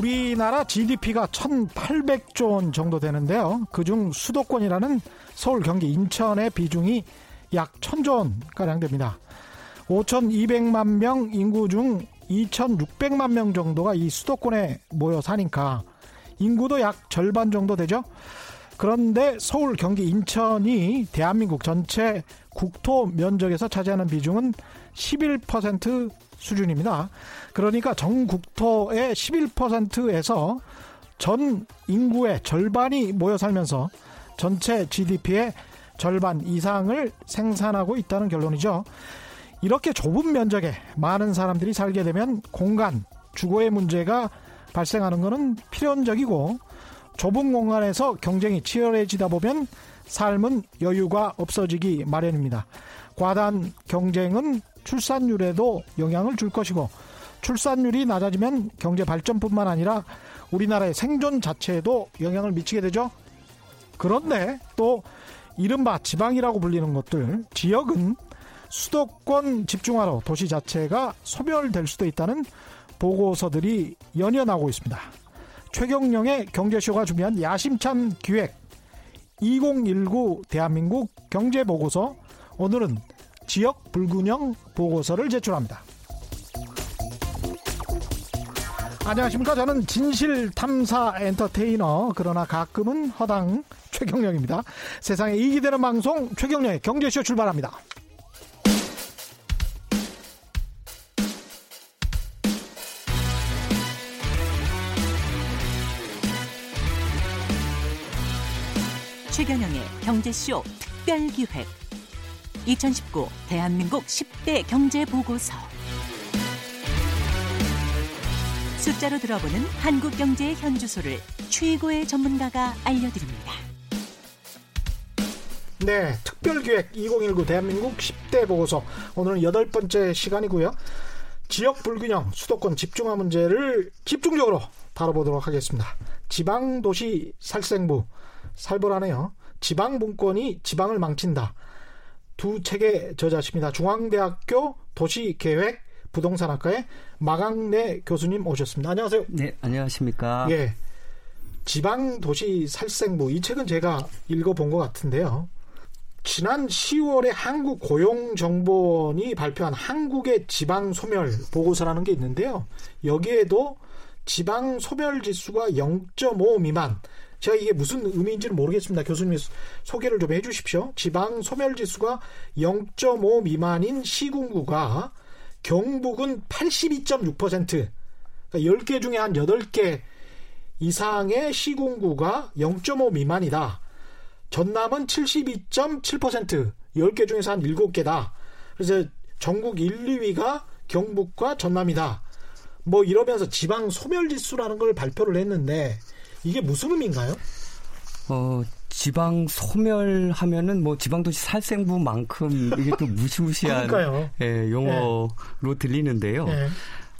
우리나라 GDP가 1,800조 원 정도 되는데요. 그중 수도권이라는 서울, 경기, 인천의 비중이 약 1,000조 원 가량 됩니다. 5,200만 명 인구 중 2,600만 명 정도가 이 수도권에 모여 사니까 인구도 약 절반 정도 되죠. 그런데 서울, 경기, 인천이 대한민국 전체 국토 면적에서 차지하는 비중은 11% 수준입니다. 그러니까 전 국토의 11%에서 전 인구의 절반이 모여 살면서 전체 GDP의 절반 이상을 생산하고 있다는 결론이죠. 이렇게 좁은 면적에 많은 사람들이 살게 되면 공간, 주거의 문제가 발생하는 것은 필연적이고 좁은 공간에서 경쟁이 치열해지다 보면 삶은 여유가 없어지기 마련입니다. 과다한 경쟁은 출산율에도 영향을 줄 것이고 출산율이 낮아지면 경제 발전뿐만 아니라 우리나라의 생존 자체에도 영향을 미치게 되죠. 그런데 또 이른바 지방이라고 불리는 것들 지역은 수도권 집중화로 도시 자체가 소멸될 수도 있다는 보고서들이 나오고 있습니다. 최경령의 경제쇼가 준비한 야심찬 기획 2019 대한민국 경제보고서 오늘은 지역 불균형 보고서를 제출합니다. 안녕하십니까. 저는 진실 탐사 엔터테이너, 그러나 가끔은 허당 최경령입니다. 세상에 이익이 되는 방송 최경령의 경제쇼 출발합니다. 최경영의 경제쇼 특별기획 2019 대한민국 10대 경제 보고서 숫자로 들어보는 한국 경제의 현주소를 최고의 전문가가 알려드립니다. 네, 특별기획 2019 대한민국 10대 보고서 오늘은 여덟 번째 시간이고요. 지역 불균형, 수도권 집중화 문제를 집중적으로 다뤄보도록 하겠습니다. 지방도시 살생부 살벌하네요. 지방 분권이 지방을 망친다. 두 책의 저자십니다. 중앙대학교 도시계획 부동산학과의 마강래 교수님 오셨습니다. 안녕하세요. 네, 안녕하십니까. 예. 지방도시 살생부 이 책은 제가 읽어본 것 같은데요. 지난 10월에 한국 고용정보원이 발표한 한국의 지방 소멸 보고서라는 게 있는데요. 여기에도 지방 소멸 지수가 0.5 미만. 제가 이게 무슨 의미인지는 모르겠습니다. 교수님 소개를 좀 해주십시오. 지방 소멸 지수가 0.5 미만인 시군구가 경북은 82.6%, 그러니까 10개 중에 한 8개 이상의 시군구가 0.5 미만이다. 전남은 72.7%, 10개 중에서 한 7개다. 그래서 전국 1, 2위가 경북과 전남이다. 뭐 이러면서 지방 소멸지수라는 걸 발표를 했는데 이게 무슨 의미인가요? 어, 지방 소멸하면은 뭐 지방도시 살생부만큼 이게 또 무시무시한 예, 용어로 네. 들리는데요. 네.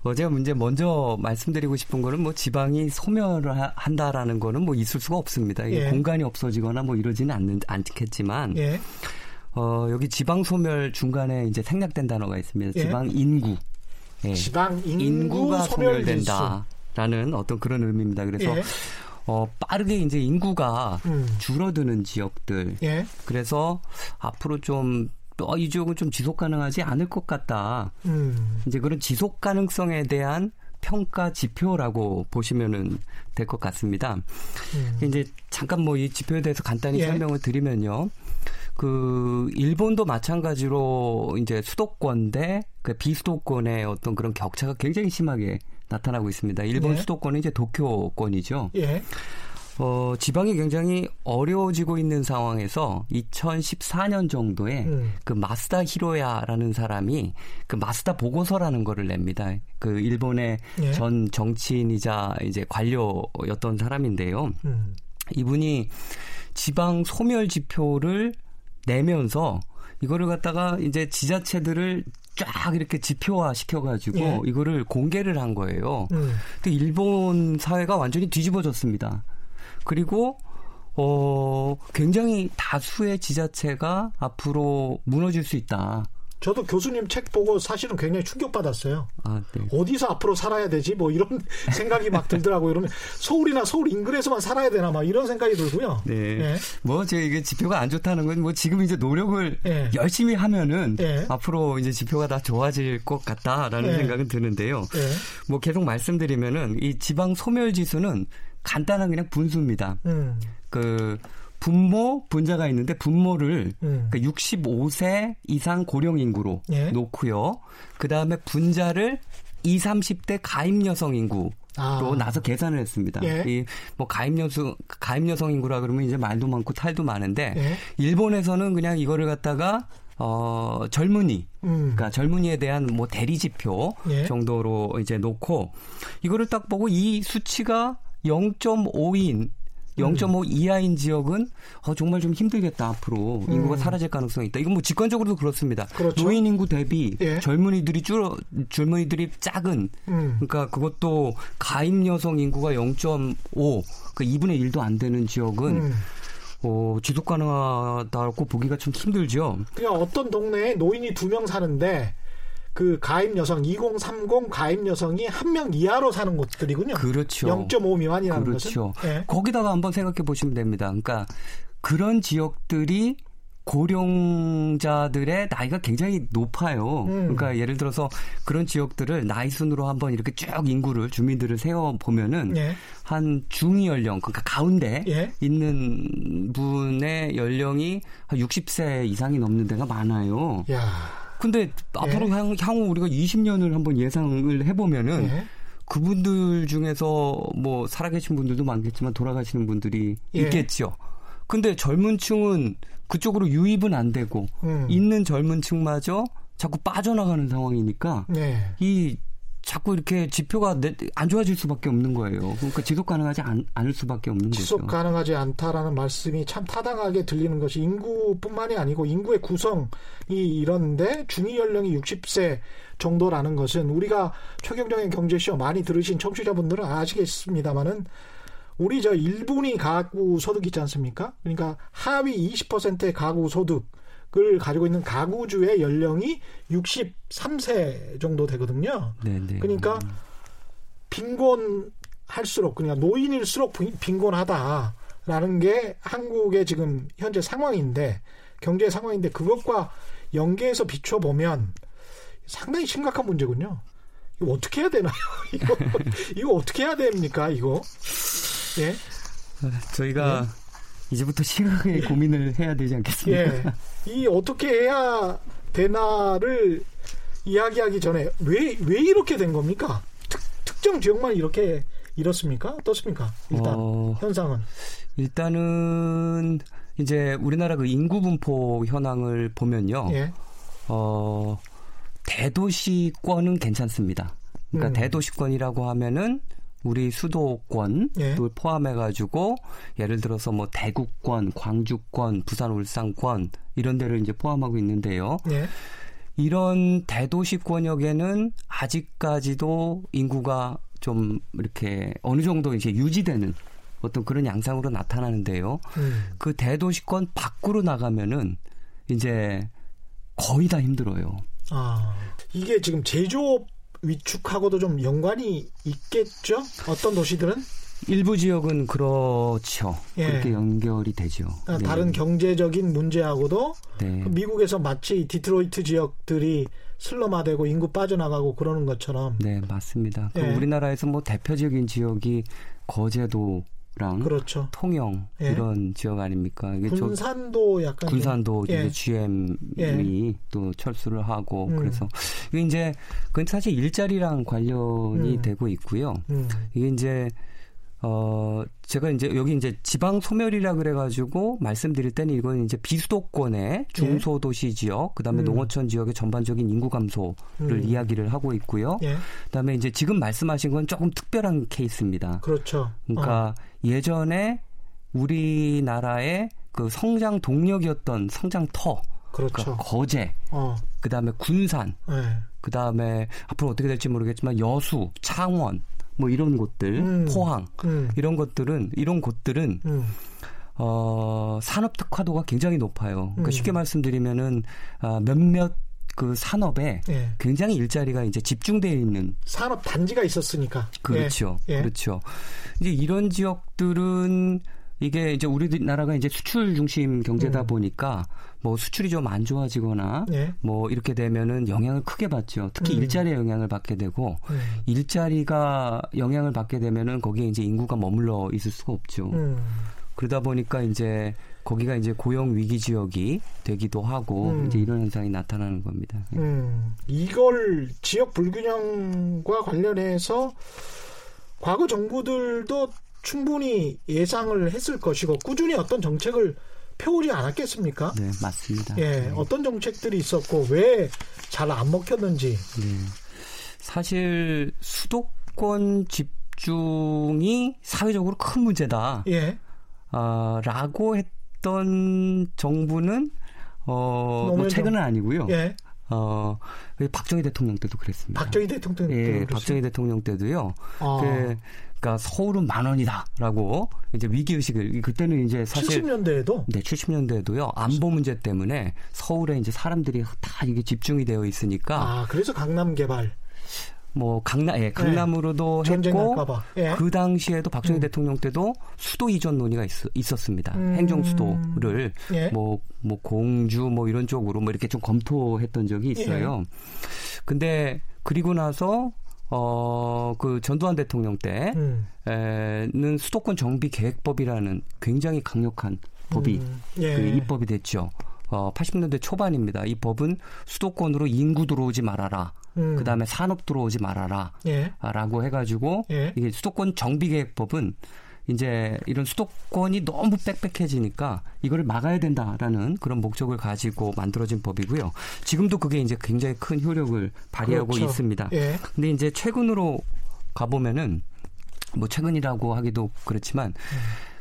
어, 제가 문제 먼저 말씀드리고 싶은 거는 뭐 지방이 소멸을 한다라는 거는 뭐 있을 수가 없습니다. 이게 예. 공간이 없어지거나 뭐 이러지는 않는, 않겠지만, 예. 어, 여기 지방 소멸 중간에 이제 생략된 단어가 있습니다. 예. 지방 인구. 예. 지방 인구 가 소멸된다라는 어떤 그런 의미입니다. 그래서 예. 어, 빠르게 이제 인구가 음. 줄어드는 지역들. 예. 그래서 앞으로 좀 어, 이 지역은 좀 지속 가능하지 않을 것 같다. 음. 이제 그런 지속 가능성에 대한 평가 지표라고 보시면은 될 것 같습니다. 음. 이제 잠깐 뭐 이 지표에 대해서 간단히 예. 설명을 드리면요. 그 일본도 마찬가지로 이제 수도권 대그 비수도권의 어떤 그런 격차가 굉장히 심하게 나타나고 있습니다. 일본 예. 수도권은 이제 도쿄권이죠. 예. 어, 지방이 굉장히 어려워지고 있는 상황에서 2014년 정도에 음. 그 마스다 히로야라는 사람이 그 마스다 보고서라는 거를 냅니다. 그 일본의 예. 전 정치인이자 이제 관료였던 사람인데요. 음. 이분이 지방 소멸 지표를 내면서 이거를 갖다가 이제 지자체들을 쫙 이렇게 지표화 시켜가지고 예. 이거를 공개를 한 거예요. 음. 근데 일본 사회가 완전히 뒤집어졌습니다. 그리고 어 굉장히 다수의 지자체가 앞으로 무너질 수 있다. 저도 교수님 책 보고 사실은 굉장히 충격받았어요. 아, 네. 어디서 앞으로 살아야 되지? 뭐 이런 생각이 막 들더라고요. 이러면 서울이나 서울 인근에서만 살아야 되나 막 이런 생각이 들고요. 네. 네. 뭐, 제 이게 지표가 안 좋다는 건 뭐 지금 이제 노력을 네. 열심히 하면은 네. 앞으로 이제 지표가 다 좋아질 것 같다라는 네. 생각은 드는데요. 네. 뭐 계속 말씀드리면은 이 지방 소멸 지수는 간단한 그냥 분수입니다. 음. 그 분모 분자가 있는데 분모를 음. 그러니까 65세 이상 고령 인구로 예. 놓고요. 그 다음에 분자를 20, 30대 가입 여성 인구. 로 아. 나서 계산을 했습니다. 예. 이뭐 가입 여성 가입 여성 인구라 그러면 이제 말도 많고 탈도 많은데 예. 일본에서는 그냥 이거를 갖다가 어 젊은이 음. 그러니까 젊은이에 대한 뭐 대리 지표 예. 정도로 이제 놓고 이거를 딱 보고 이 수치가 0.5인 0.5 이하인 지역은 어, 정말 좀 힘들겠다 앞으로 인구가 음. 사라질 가능성이 있다. 이건 뭐 직관적으로도 그렇습니다. 그렇죠. 노인 인구 대비 예. 젊은이들이 줄어 젊은이들이 작은 음. 그러니까 그것도 가임 여성 인구가 0.5 그러니까 2분의 1도 안 되는 지역은 음. 어, 지속 가능하다고 보기가 좀 힘들죠. 그냥 어떤 동네에 노인이 두 명 사는데 그 가입 여성 2030 가입 여성이 한 명 이하로 사는 곳들이군요. 그렇죠. 0.5 미만이라는 그렇죠. 것은. 네. 거기다가 한번 생각해 보시면 됩니다. 그러니까 그런 지역들이 고령자들의 나이가 굉장히 높아요. 음. 그러니까 예를 들어서 그런 지역들을 나이 순으로 한번 이렇게 쭉 인구를 주민들을 세워 보면은 예. 한 중위 연령 그러니까 가운데 예. 있는 분의 연령이 한 60세 이상이 넘는 데가 많아요. 야. 근데 앞으로 예. 향, 향후 우리가 20년을 한번 예상을 해보면은 예. 그분들 중에서 뭐 살아계신 분들도 많겠지만 돌아가시는 분들이 예. 있겠죠. 근데 젊은 층은 그쪽으로 유입은 안 되고 음. 있는 젊은 층마저 자꾸 빠져나가는 상황이니까 네. 이 자꾸 이렇게 지표가 안 좋아질 수밖에 없는 거예요. 그러니까 지속 가능하지 않, 을 수밖에 없는 지속 거죠. 지속 가능하지 않다라는 말씀이 참 타당하게 들리는 것이 인구뿐만이 아니고 인구의 구성이 이런데 중위 연령이 60세 정도라는 것은 우리가 최경정의 경제쇼 많이 들으신 청취자분들은 아시겠습니다만은 우리 저 1분위 가구 소득 있지 않습니까? 그러니까 하위 20%의 가구 소득 을 가지고 있는 가구주의 연령이 63세 정도 되거든요. 네네. 네. 그러니까 빈곤할수록 그러니까 노인일수록 빈곤하다라는 게 한국의 지금 현재 상황인데 경제 상황인데 그것과 연계해서 비춰 보면 상당히 심각한 문제군요. 이거 어떻게 해야 되나요? 이거 이거 어떻게 해야 됩니까? 이거 예. 저희가 예? 이제부터 심각하게 고민을 해야 되지 않겠습니까? 예. 이 어떻게 해야 되나를 이야기하기 전에 왜, 왜 이렇게 된 겁니까? 특, 특정 지역만 이렇게 이렇습니까? 어떻습니까? 일단, 어, 현상은. 일단은, 이제 우리나라 그 인구 분포 현황을 보면요. 예. 어, 대도시권은 괜찮습니다. 그러니까 음. 대도시권이라고 하면은 우리 수도권을 예. 포함해가지고 예를 들어서 뭐 대구권, 광주권, 부산, 울산권 이런 데를 이제 포함하고 있는데요. 예. 이런 대도시 권역에는 아직까지도 인구가 좀 이렇게 어느 정도 이제 유지되는 어떤 그런 양상으로 나타나는데요. 음. 그 대도시권 밖으로 나가면은 이제 거의 다 힘들어요. 아, 이게 지금 제조업 위축하고도 좀 연관이 있겠죠? 어떤 도시들은? 일부 지역은 그렇죠. 예. 그렇게 연결이 되죠. 아, 네. 다른 경제적인 문제하고도 네. 미국에서 마치 디트로이트 지역들이 슬럼화되고 인구 빠져나가고 그러는 것처럼. 네, 맞습니다. 예. 우리나라에서 뭐 대표적인 지역이 거제도 랑 그렇죠. 통영 예. 이런 지역 아닙니까? 이게 군산도 약간 군산도 예. 이제 GM이 예. 또 철수를 하고 음. 그래서 이게 이제 그건 사실 일자리랑 관련이 음. 되고 있고요. 음. 이게 이제 어, 제가 이제 여기 이제 지방 소멸이라 그래가지고 말씀드릴 때는 이건 이제 비수도권의 중소도시 예. 지역, 그 다음에 음. 농어촌 지역의 전반적인 인구 감소를 음. 이야기를 하고 있고요. 예. 그 다음에 이제 지금 말씀하신 건 조금 특별한 케이스입니다. 그렇죠. 그러니까 어. 예전에 우리나라의 그 성장 동력이었던 성장터. 그렇죠. 그러니까 거제, 어. 그 다음에 군산, 네. 그 다음에 앞으로 어떻게 될지 모르겠지만 여수, 창원, 뭐 이런 곳들, 음. 포항 음. 이런 것들은 이런 곳들은 음. 어, 산업 특화도가 굉장히 높아요. 그러니까 음. 쉽게 말씀드리면은 아, 몇몇 그 산업에 예. 굉장히 일자리가 이제 집중되어 있는 산업 단지가 있었으니까 그렇죠, 예. 예. 그렇죠. 이제 이런 지역들은 이게 이제 우리나라가 이제 수출 중심 경제다 음. 보니까 뭐 수출이 좀 안 좋아지거나 예. 뭐 이렇게 되면은 영향을 크게 받죠. 특히 음. 일자리에 영향을 받게 되고 음. 일자리가 영향을 받게 되면은 거기에 이제 인구가 머물러 있을 수가 없죠. 음. 그러다 보니까 이제 거기가 이제 고용 위기 지역이 되기도 하고 음. 이제 이런 현상이 나타나는 겁니다. 음. 이걸 지역 불균형과 관련해서 과거 정부들도 충분히 예상을 했을 것이고 꾸준히 어떤 정책을 펴오지 않았겠습니까? 네, 맞습니다. 예, 네. 어떤 정책들이 있었고 왜 잘 안 먹혔는지. 네. 사실 수도권 집중이 사회적으로 큰 문제다. 예. 어, 라고 했 던 정부는 어, 뭐 최근은 아니고요. 예. 어, 박정희 대통령 때도 그랬습니다. 박정희 대통령 때도 예, 박정희 대통령 때도요. 아. 그, 그러니까 서울은 만 원이다라고 이제 위기 의식을 그때는 이제 사실 70년대에도 네, 70년대에도요. 안보 문제 때문에 서울에 이제 사람들이 다 이게 집중이 되어 있으니까 아, 그래서 강남 개발 뭐 강남 예, 강남으로도 네. 했고 예. 그 당시에도 박정희 음. 대통령 때도 수도 이전 논의가 있, 었습니다 음. 행정 수도를 뭐뭐 예. 뭐 공주 뭐 이런 쪽으로 뭐 이렇게 좀 검토했던 적이 있어요. 예. 근데 그리고 나서 어, 그 전두환 대통령 때는 음. 수도권 정비 계획법이라는 굉장히 강력한 법이 음. 예. 그 입법이 됐죠. 어, 80년대 초반입니다. 이 법은 수도권으로 인구 들어오지 말아라. 음. 그 다음에 산업 들어오지 말아라. 예. 라고 해가지고 예. 이게 수도권 정비계획법은 이제 이런 수도권이 너무 빽빽해지니까 이거를 막아야 된다라는 그런 목적을 가지고 만들어진 법이고요. 지금도 그게 이제 굉장히 큰 효력을 발휘하고 그렇죠. 있습니다. 예. 근데 이제 최근으로 가보면은 뭐 최근이라고 하기도 그렇지만 음.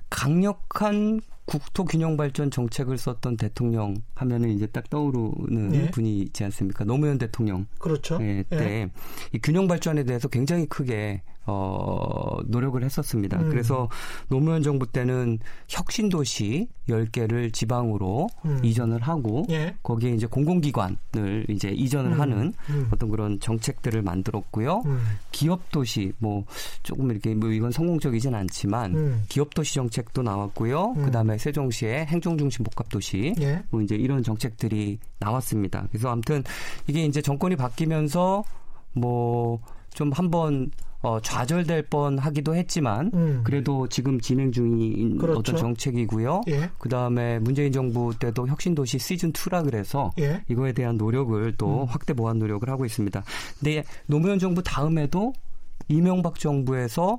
강력한 국토균형발전 정책을 썼던 대통령 하면은 이제 딱 떠오르는 예. 분이 있지 않습니까? 노무현 대통령. 그렇죠. 예, 때 예. 이 균형 발전에 대해서 굉장히 크게 어, 노력을 했었습니다. 음. 그래서 노무현 정부 때는 혁신 도시 10개를 지방으로 음. 이전을 하고 예. 거기에 이제 공공기관을 이제 이전을 음. 하는 음. 어떤 그런 정책들을 만들었고요. 음. 기업 도시 뭐 조금 이렇게 뭐 이건 성공적이진 않지만 음. 기업 도시 정책도 나왔고요. 그다음에 세종시의 행정 중심 복합 도시 예. 뭐 이제 이런 정책들이 나왔습니다. 그래서 아무튼 이게 이제 정권이 바뀌면서 뭐 좀 한번 어, 좌절될 뻔 하기도 했지만 음. 그래도 지금 진행 중인 그렇죠. 어떤 정책이고요. 예. 그 다음에 문재인 정부 때도 혁신도시 시즌 2라 그래서 예. 이거에 대한 노력을 또 음. 확대 보완 노력을 하고 있습니다. 근데 노무현 정부 다음에도 이명박 정부에서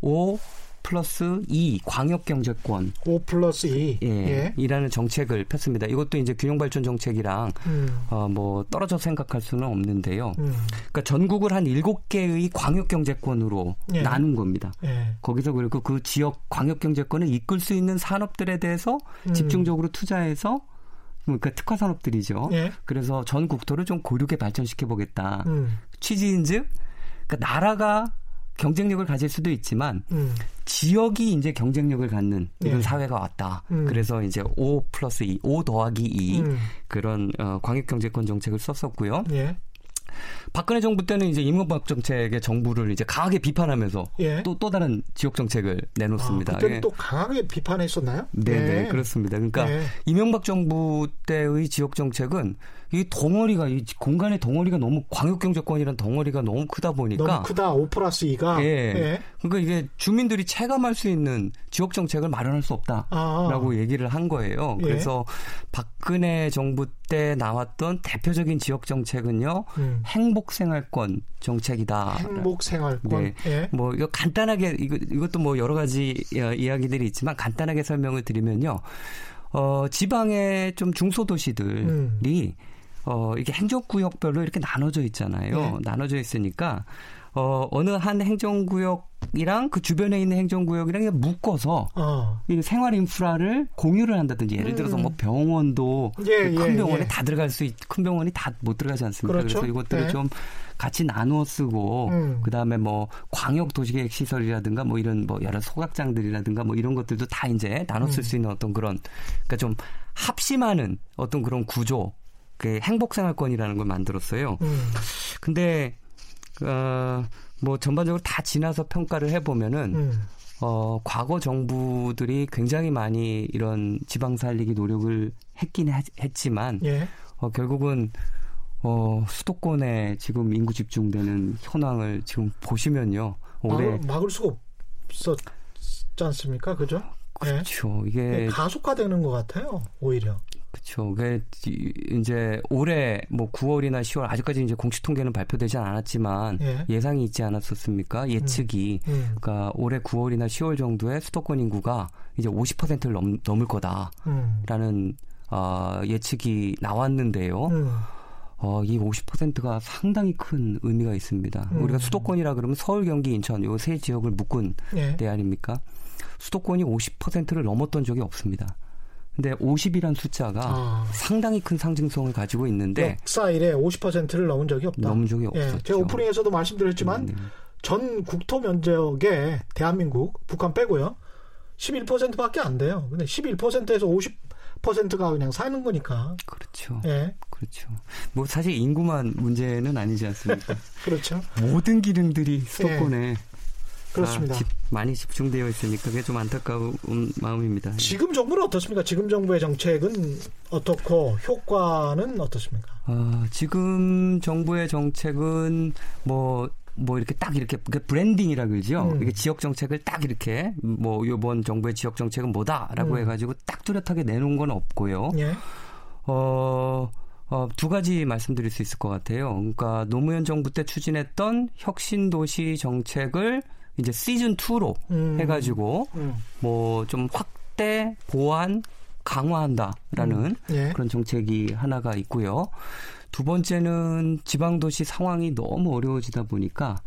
5 플러스 2 광역 경제권 5 플러스 2 예, 예. 이라는 정책을 폈습니다. 이것도 이제 균형 발전 정책이랑 음. 어 뭐 떨어져 생각할 수는 없는데요. 음. 그러니까 전국을 한 7개의 광역 경제권으로 예. 나눈 겁니다. 예. 거기서 그리고 그 지역 광역 경제권을 이끌 수 있는 산업들에 대해서 음. 집중적으로 투자해서 그러니까 특화 산업들이죠. 예. 그래서 전 국토를 좀 고르게 발전시켜 보겠다. 음. 취지인즉 그러니까 나라가 경쟁력을 가질 수도 있지만 음. 지역이 이제 경쟁력을 갖는 이런 네. 사회가 왔다. 음. 그래서 이제 5 플러스 2, 5 더하기 2 음. 그런 어, 광역경제권 정책을 썼었고요. 예. 박근혜 정부 때는 이제 임금박 정책의 정부를 이제 강하게 비판하면서 예. 또, 또 다른 지역 정책을 내놓습니다. 아, 그때는 예. 또 강하게 비판했었나요? 네, 네, 네 그렇습니다. 그러니까 네. 이명박 정부 때의 지역 정책은 이 덩어리가 이 공간의 덩어리가 너무 광역경제권이란 덩어리가 너무 크다 보니까 너무 크다 5 플러스 2가 예. 예. 그러니까 이게 주민들이 체감할 수 있는 지역 정책을 마련할 수 없다라고 아. 얘기를 한 거예요. 예. 그래서 박근혜 정부 때 나왔던 대표적인 지역 정책은요 음. 행복생활권 정책이다. 행복생활권. 네. 예. 뭐 이거 간단하게 이거 이것도 뭐 여러 가지 어, 이야기들이 있지만 간단하게 설명을 드리면요. 어, 지방의 좀 중소도시들이 음. 어, 이게 행정구역별로 이렇게 나눠져 있잖아요. 네. 나눠져 있으니까, 어, 어느 한 행정구역 이랑 그 주변에 있는 행정구역이랑 묶어서 어. 이 생활 인프라를 공유를 한다든지 예를 들어서 뭐 음. 병원도 예, 큰 예, 병원에 예. 다 들어갈 수 있, 큰 병원이 다 못 들어가지 않습니까? 그렇죠? 그래서 이것들을 네. 좀 같이 나누어 쓰고 음. 그다음에 뭐 광역 도시계획 시설이라든가 뭐 이런 뭐 여러 소각장들이라든가 뭐 이런 것들도 다 이제 나눠 쓸수 음. 있는 어떤 그런 그러니까 좀 합심하는 어떤 그런 구조 그 행복생활권이라는 걸 만들었어요. 음. 근데 어, 뭐 전반적으로 다 지나서 평가를 해보면은 음. 어, 과거 정부들이 굉장히 많이 이런 지방 살리기 노력을 했긴 했, 지만 예. 어, 결국은 어, 수도권에 지금 인구 집중되는 현황을 지금 보시면요. 올해 막을, 막을 수가 없었지 않습니까? 그죠? 그렇죠. 예. 이게 가속화되는 것 같아요. 오히려. 그렇죠. 그 이제 올해 뭐 9월이나 10월 아직까지 이제 공식 통계는 발표되지 않았지만 예. 상이 있지 않았었습니까? 예측이 음. 음. 그러니까 올해 9월이나 10월 정도에 수도권 인구가 이제 50%를 넘, 넘을 거다라는 음. 어, 예측이 나왔는데요. 음. 어, 이 50%가 상당히 큰 의미가 있습니다. 음. 우리가 수도권이라 그러면 서울, 경기, 인천 요 세 지역을 묶은 예. 데 아닙니까? 수도권이 50%를 넘었던 적이 없습니다. 근데 50이란 숫자가 아. 상당히 큰 상징성을 가지고 있는데 역사 이래 50%를 넘은 적이 없다. 넘은 적이 예, 없었죠. 제가 오프닝에서도 말씀드렸지만 네, 네. 전 국토 면적에 대한민국 북한 빼고요. 11%밖에 안 돼요. 근데 11%에서 50%가 그냥 사는 거니까. 그렇죠. 예. 그렇죠. 뭐 사실 인구만 문제는 아니지 않습니까? 그렇죠. 모든 기능들이 수도권에 예. 그렇습니다. 아, 집, 많이 집중되어 있으니까 그게 좀 안타까운 마음입니다. 지금 정부는 어떻습니까? 지금 정부의 정책은 어떻고 효과는 어떻습니까? 아, 지금 정부의 정책은 뭐뭐 뭐 이렇게 딱 이렇게 브랜딩이라 그러죠. 음. 이게 지역 정책을 딱 이렇게 뭐 요번 정부의 지역 정책은 뭐다라고 음. 해가지고 딱 뚜렷하게 내놓은 건 없고요. 예. 어. 어, 두 가지 말씀드릴 수 있을 것 같아요. 그러니까 노무현 정부 때 추진했던 혁신 도시 정책을 이제 시즌 2로 음. 해가지고 음. 뭐좀 확대 보완 강화한다라는 음. 예. 그런 정책이 하나가 있고요. 두 번째는 지방도시 상황이 너무 어려워지다 보니까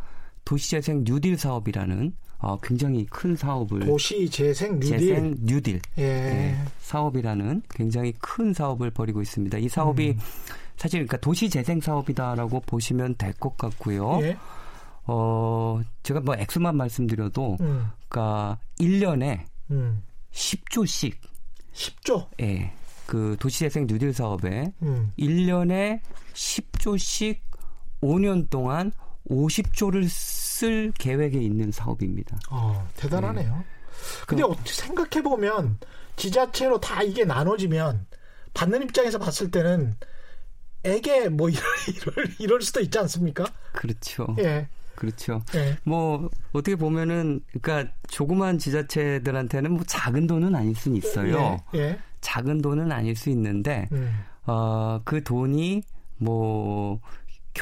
도시재생 뉴딜 사업이라는 어, 굉장히 큰 사업을 도시재생 뉴딜 재생 뉴딜 예. 예, 사업이라는 굉장히 큰 사업을 벌이고 있습니다. 이 사업이 음. 사실 그러니까 도시재생 사업이다라고 보시면 될 것 같고요. 예. 어, 제가 뭐 액수만 말씀드려도, 음. 그니까 1년에 음. 10조씩. 10조? 예. 그 도시재생 뉴딜 사업에 음. 1년에 10조씩 5년 동안 50조를 쓸 계획에 있는 사업입니다. 어, 대단하네요. 네. 근데 그, 생각해 보면 지자체로 다 이게 나눠지면 받는 입장에서 봤을 때는 에게 뭐 이럴, 이럴, 이럴 수도 있지 않습니까? 그렇죠. 예. 그렇죠. 네. 뭐 어떻게 보면은 그러니까 조그만 지자체들한테는 뭐 작은 돈은 아닐 수는 있어요. 예. 예. 작은 돈은 아닐 수 있는데 음. 어그 돈이 뭐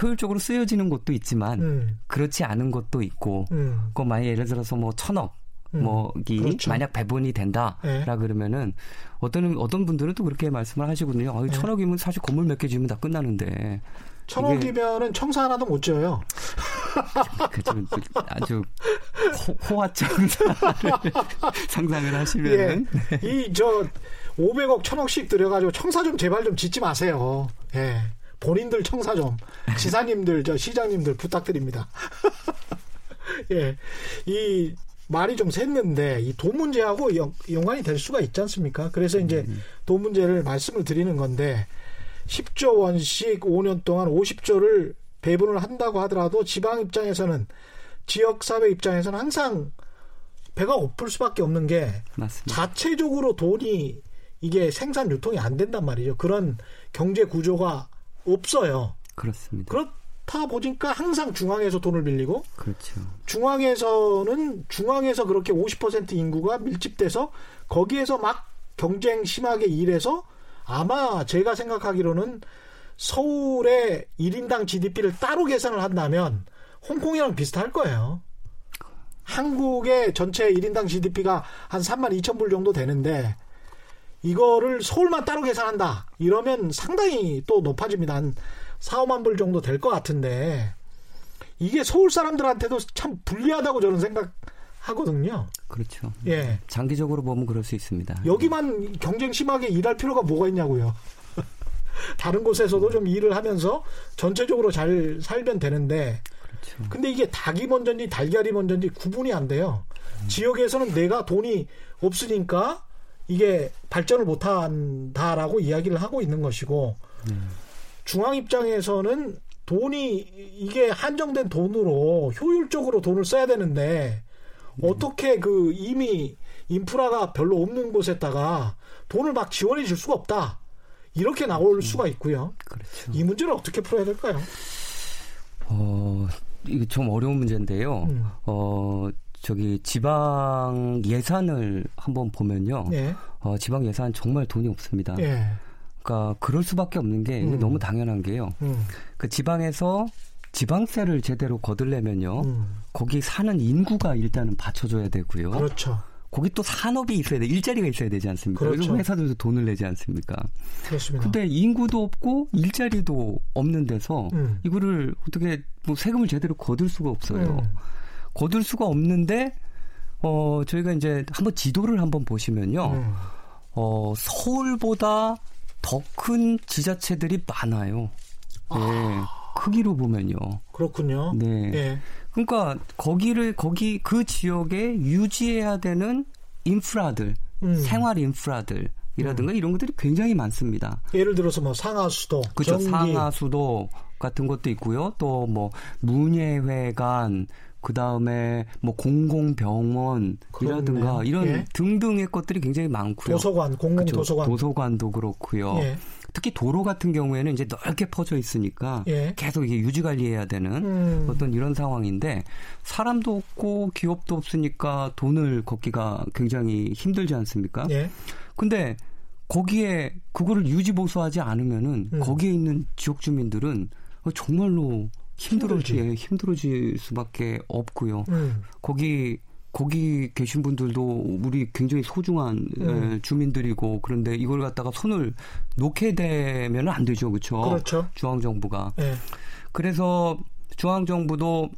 효율적으로 쓰여지는 곳도 있지만 음. 그렇지 않은 곳도 있고 음. 그 만약 예를 들어서 뭐 천억 음. 뭐이 그렇죠. 만약 배분이 된다라 네. 그러면은 어떤 어떤 분들은 또 그렇게 말씀을 하시거든요. 아, 네. 천억이면 사실 건물 몇 개 지으면 다 끝나는데 천억이면은 청사 하나도 못 지어요. 그좀 아주 호, 화적 상상을 하시면은 예. 네. 이저 500억 천억씩 들여가지고 청사 좀 제발 좀 짓지 마세요. 예. 본인들 청사 좀 지사님들 저 시장님들 부탁드립니다. 예. 이 말이 좀 샜는데 이 돈 문제하고 연, 연관이 될 수가 있지 않습니까? 그래서 이제 음. 돈 문제를 말씀을 드리는 건데 10조 원씩 5년 동안 50조를 배분을 한다고 하더라도 지방 입장에서는 지역 사회 입장에서는 항상 배가 고플 수밖에 없는 게 맞습니다. 자체적으로 돈이 이게 생산 유통이 안 된단 말이죠. 그런 경제 구조가 없어요. 그렇습니다. 그렇다 보니까 항상 중앙에서 돈을 빌리고 그렇죠. 중앙에서는 중앙에서 그렇게 50% 인구가 밀집돼서 거기에서 막 경쟁 심하게 일해서 아마 제가 생각하기로는 서울의 1인당 GDP를 따로 계산을 한다면 홍콩이랑 비슷할 거예요. 한국의 전체 1인당 GDP가 한 3만 2천 불 정도 되는데 이거를 서울만 따로 계산한다. 이러면 상당히 또 높아집니다. 한 4, 5만 불 정도 될 것 같은데 이게 서울 사람들한테도 참 불리하다고 저는 생각 하거든요. 그렇죠. 예. 장기적으로 보면 그럴 수 있습니다. 여기만 경쟁 심하게 일할 필요가 뭐가 있냐고요. 다른 곳에서도 좀 일을 하면서 전체적으로 잘 살면 되는데 그렇죠. 근데 이게 닭이 먼저인지 달걀이 먼저인지 구분이 안 돼요. 음. 지역에서는 내가 돈이 없으니까 이게 발전을 못 한다라고 이야기를 하고 있는 것이고 음. 중앙 입장에서는 돈이 이게 한정된 돈으로 효율적으로 돈을 써야 되는데 어떻게 그 이미 인프라가 별로 없는 곳에다가 돈을 막 지원해 줄 수가 없다. 이렇게 나올 음. 수가 있고요. 그렇죠. 이 문제를 어떻게 풀어야 될까요? 어, 이게 좀 어려운 문제인데요. 음. 어, 저기 지방 예산을 한번 보면요. 예. 어, 지방 예산 정말 돈이 없습니다. 예. 그러니까 그럴 수밖에 없는 게 음. 너무 당연한 게요. 음. 그 지방에서 지방세를 제대로 거둘려면요. 음. 거기 사는 인구가 일단은 받쳐줘야 되고요. 그렇죠. 거기 또 산업이 있어야 돼. 일자리가 있어야 되지 않습니까? 그렇죠. 회사들도 돈을 내지 않습니까? 그렇습니다. 근데 인구도 없고 일자리도 없는 데서 음. 이거를 어떻게 뭐 세금을 제대로 거둘 수가 없어요. 음. 거둘 수가 없는데 어 저희가 이제 한번 지도를 한번 보시면요. 음. 어 서울보다 더 큰 지자체들이 많아요. 아. 예. 크기로 보면요. 그렇군요. 네. 예. 그러니까 거기를 거기 그 지역에 유지해야 되는 인프라들, 음. 생활 인프라들 이라든가 음. 이런 것들이 굉장히 많습니다. 예를 들어서 뭐 상하수도, 그렇죠. 전기. 상하수도 같은 것도 있고요. 또 뭐 문예회관, 그 다음에 뭐 공공병원이라든가 이런 예. 등등의 것들이 굉장히 많고요. 도서관, 공공도서관, 그렇죠. 도서관도 그렇고요. 예. 특히 도로 같은 경우에는 이제 넓게 퍼져 있으니까 예. 계속 이게 유지 관리해야 되는 음. 어떤 이런 상황인데 사람도 없고 기업도 없으니까 돈을 걷기가 굉장히 힘들지 않습니까? 예. 근데 거기에 그거를 유지 보수하지 않으면은 음. 거기에 있는 지역 주민들은 정말로 힘들어지 힘들어질 수밖에 없고요. 음. 거기 거기 계신 분들도 우리 굉장히 소중한 음. 주민들이고 그런데 이걸 갖다가 손을 놓게 되면 안 되죠, 그렇죠? 그렇죠. 중앙 정부가. 네. 그래서 중앙 정부도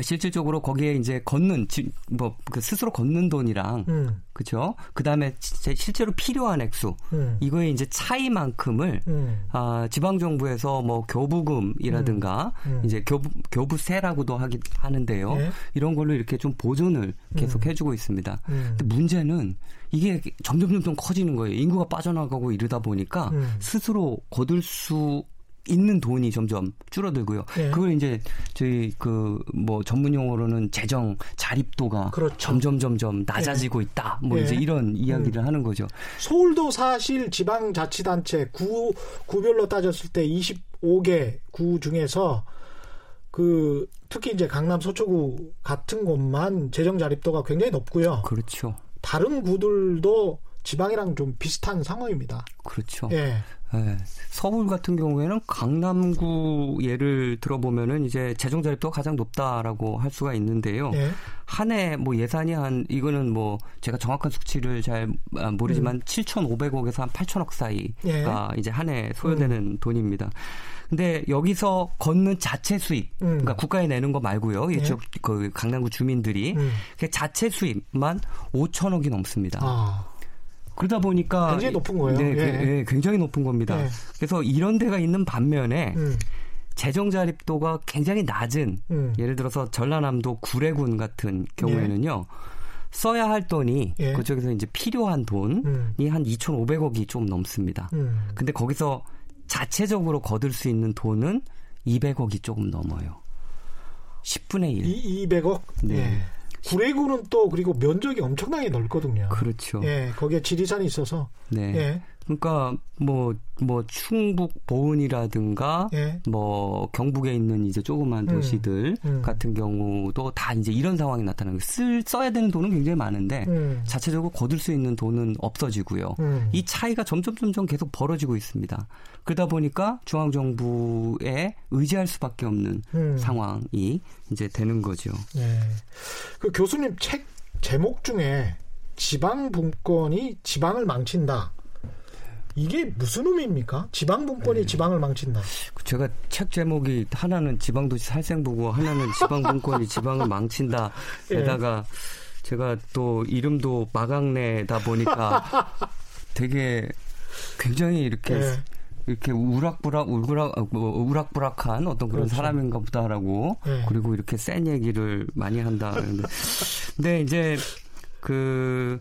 실질적으로 거기에 이제 걷는 뭐그 스스로 걷는 돈이랑 음. 그죠? 그다음에 실제로 필요한 액수 음. 이거의 이제 차이만큼을 음. 아, 지방 정부에서 뭐 교부금이라든가 음. 음. 이제 교부 교부세라고도 하기 하는데요. 네. 이런 걸로 이렇게 좀 보존을 계속 음. 해주고 있습니다. 근데 문제는 이게 점점 점점 커지는 거예요. 인구가 빠져나가고 이러다 보니까 스스로 거둘 수 있는 돈이 점점 줄어들고요. 네. 그걸 이제 저희 그 뭐 전문 용어로는 재정 자립도가 그렇죠. 점점 점점 낮아지고 네. 있다. 뭐 네. 이제 이런 이야기를 음. 하는 거죠. 서울도 사실 지방자치단체 구 구별로 따졌을 때 25개 구 중에서 그 특히 이제 강남 서초구 같은 곳만 재정 자립도가 굉장히 높고요. 그렇죠. 다른 구들도 지방이랑 좀 비슷한 상황입니다. 그렇죠. 예. 네. 서울 같은 경우에는 강남구 예를 들어보면은 이제 재정 자립도가 가장 높다라고 할 수가 있는데요. 네. 한해 뭐 예산이 한 이거는 뭐 제가 정확한 수치를 잘 아, 모르지만 음. 7,500억에서 한 8천억 사이가 네. 이제 한 해 소요되는 음. 돈입니다. 근데 여기서 걷는 자체 수입, 음. 그러니까 국가에 내는 거 말고요. 이쪽 네. 그 강남구 주민들이 음. 그 자체 수입만 5천억이 넘습니다. 아. 그러다 보니까 굉장히 높은 거예요. 네, 예. 네, 굉장히 높은 겁니다. 예. 그래서 이런 데가 있는 반면에 음. 재정 자립도가 굉장히 낮은 음. 예를 들어서 전라남도 구례군 같은 경우에는요. 예. 써야 할 돈이 예. 그쪽에서 이제 필요한 돈이 음. 한 2,500억이 좀 넘습니다. 음. 근데 거기서 자체적으로 거둘 수 있는 돈은 200억이 조금 넘어요. 10분의 1. 이, 200억? 네. 예. 구례구는 또 그리고 면적이 엄청나게 넓거든요. 그렇죠. 예, 거기에 지리산이 있어서. 네. 예. 그러니까 뭐뭐 뭐 충북 보은이라든가 예. 뭐 경북에 있는 이제 조그만 음, 도시들 음, 음. 같은 경우도 다 이제 이런 상황이 나타나는 거예요. 쓸 써야 되는 돈은 굉장히 많은데 음. 자체적으로 거둘 수 있는 돈은 없어지고요. 음. 이 차이가 점점 점점 계속 벌어지고 있습니다. 그러다 보니까 중앙 정부에 의지할 수밖에 없는 음. 상황이 이제 되는 거죠. 네. 그 교수님 책 제목 중에 지방 분권이 지방을 망친다. 이게 무슨 의미입니까? 지방 분권이 네. 지방을 망친다. 제가 책 제목이 하나는 지방도시 살생부고 하나는 지방 분권이 지방을 망친다. 에다가 예. 제가 또 이름도 마강내다 보니까 되게 굉장히 이렇게 예. 이렇게 우락부락 울그락 어, 뭐 우락부락한 어떤 그런 그렇죠. 사람인가 보다라고 예. 그리고 이렇게 센 얘기를 많이 한다. 근데 이제 그